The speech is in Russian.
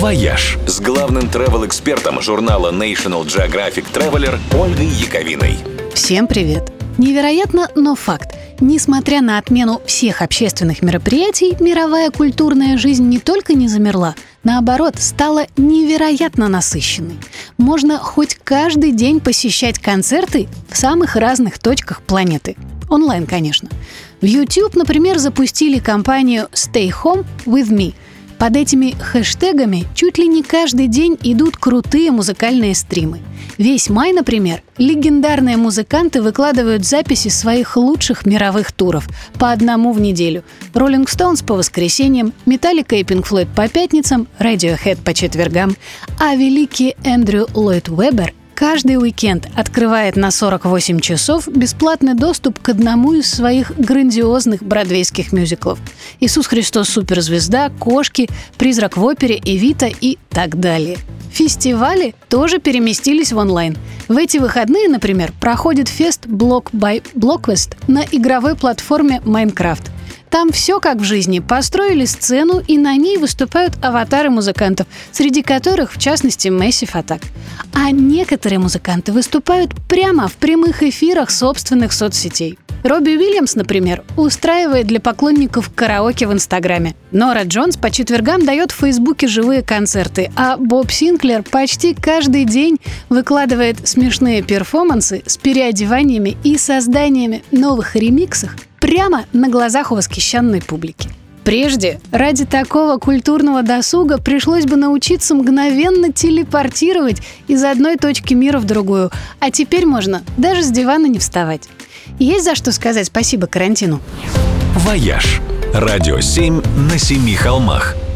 «Вояж» с главным travel-экспертом журнала National Geographic Traveler Ольгой Яковиной. Всем привет! Невероятно, но факт. Несмотря на отмену всех общественных мероприятий, мировая культурная жизнь не только не замерла, наоборот, стала невероятно насыщенной. Можно хоть каждый день посещать концерты в самых разных точках планеты. Онлайн, конечно. В YouTube, например, запустили кампанию «Stay Home with Me», под этими хэштегами чуть ли не каждый день идут крутые музыкальные стримы. Весь май, например, легендарные музыканты выкладывают записи своих лучших мировых туров по одному в неделю. Rolling Stones по воскресеньям, Metallica и Pink Floyd по пятницам, Radiohead по четвергам, а великий Эндрю Ллойд Уэббер каждый уикенд открывает на 48 часов бесплатный доступ к одному из своих грандиозных бродвейских мюзиклов. «Иисус Христос суперзвезда», «Кошки», «Призрак в опере», «Эвита» и так далее. Фестивали тоже переместились в онлайн. В эти выходные, например, проходит фест Block by Blockquest на игровой платформе Minecraft – там все как в жизни. Построили сцену, и на ней выступают аватары музыкантов, среди которых, в частности, Massive Attack. А некоторые музыканты выступают прямо в прямых эфирах собственных соцсетей. Робби Уильямс, например, устраивает для поклонников караоке в Инстаграме. Нора Джонс по четвергам дает в Фейсбуке живые концерты, а Боб Синклер почти каждый день выкладывает смешные перформансы с переодеваниями и созданиями новых ремиксов прямо на глазах у восхищенной публики. Прежде ради такого культурного досуга пришлось бы научиться мгновенно телепортировать из одной точки мира в другую, а теперь можно даже с дивана не вставать. Есть за что сказать спасибо карантину. «Вояж» – радио 7 на семи холмах –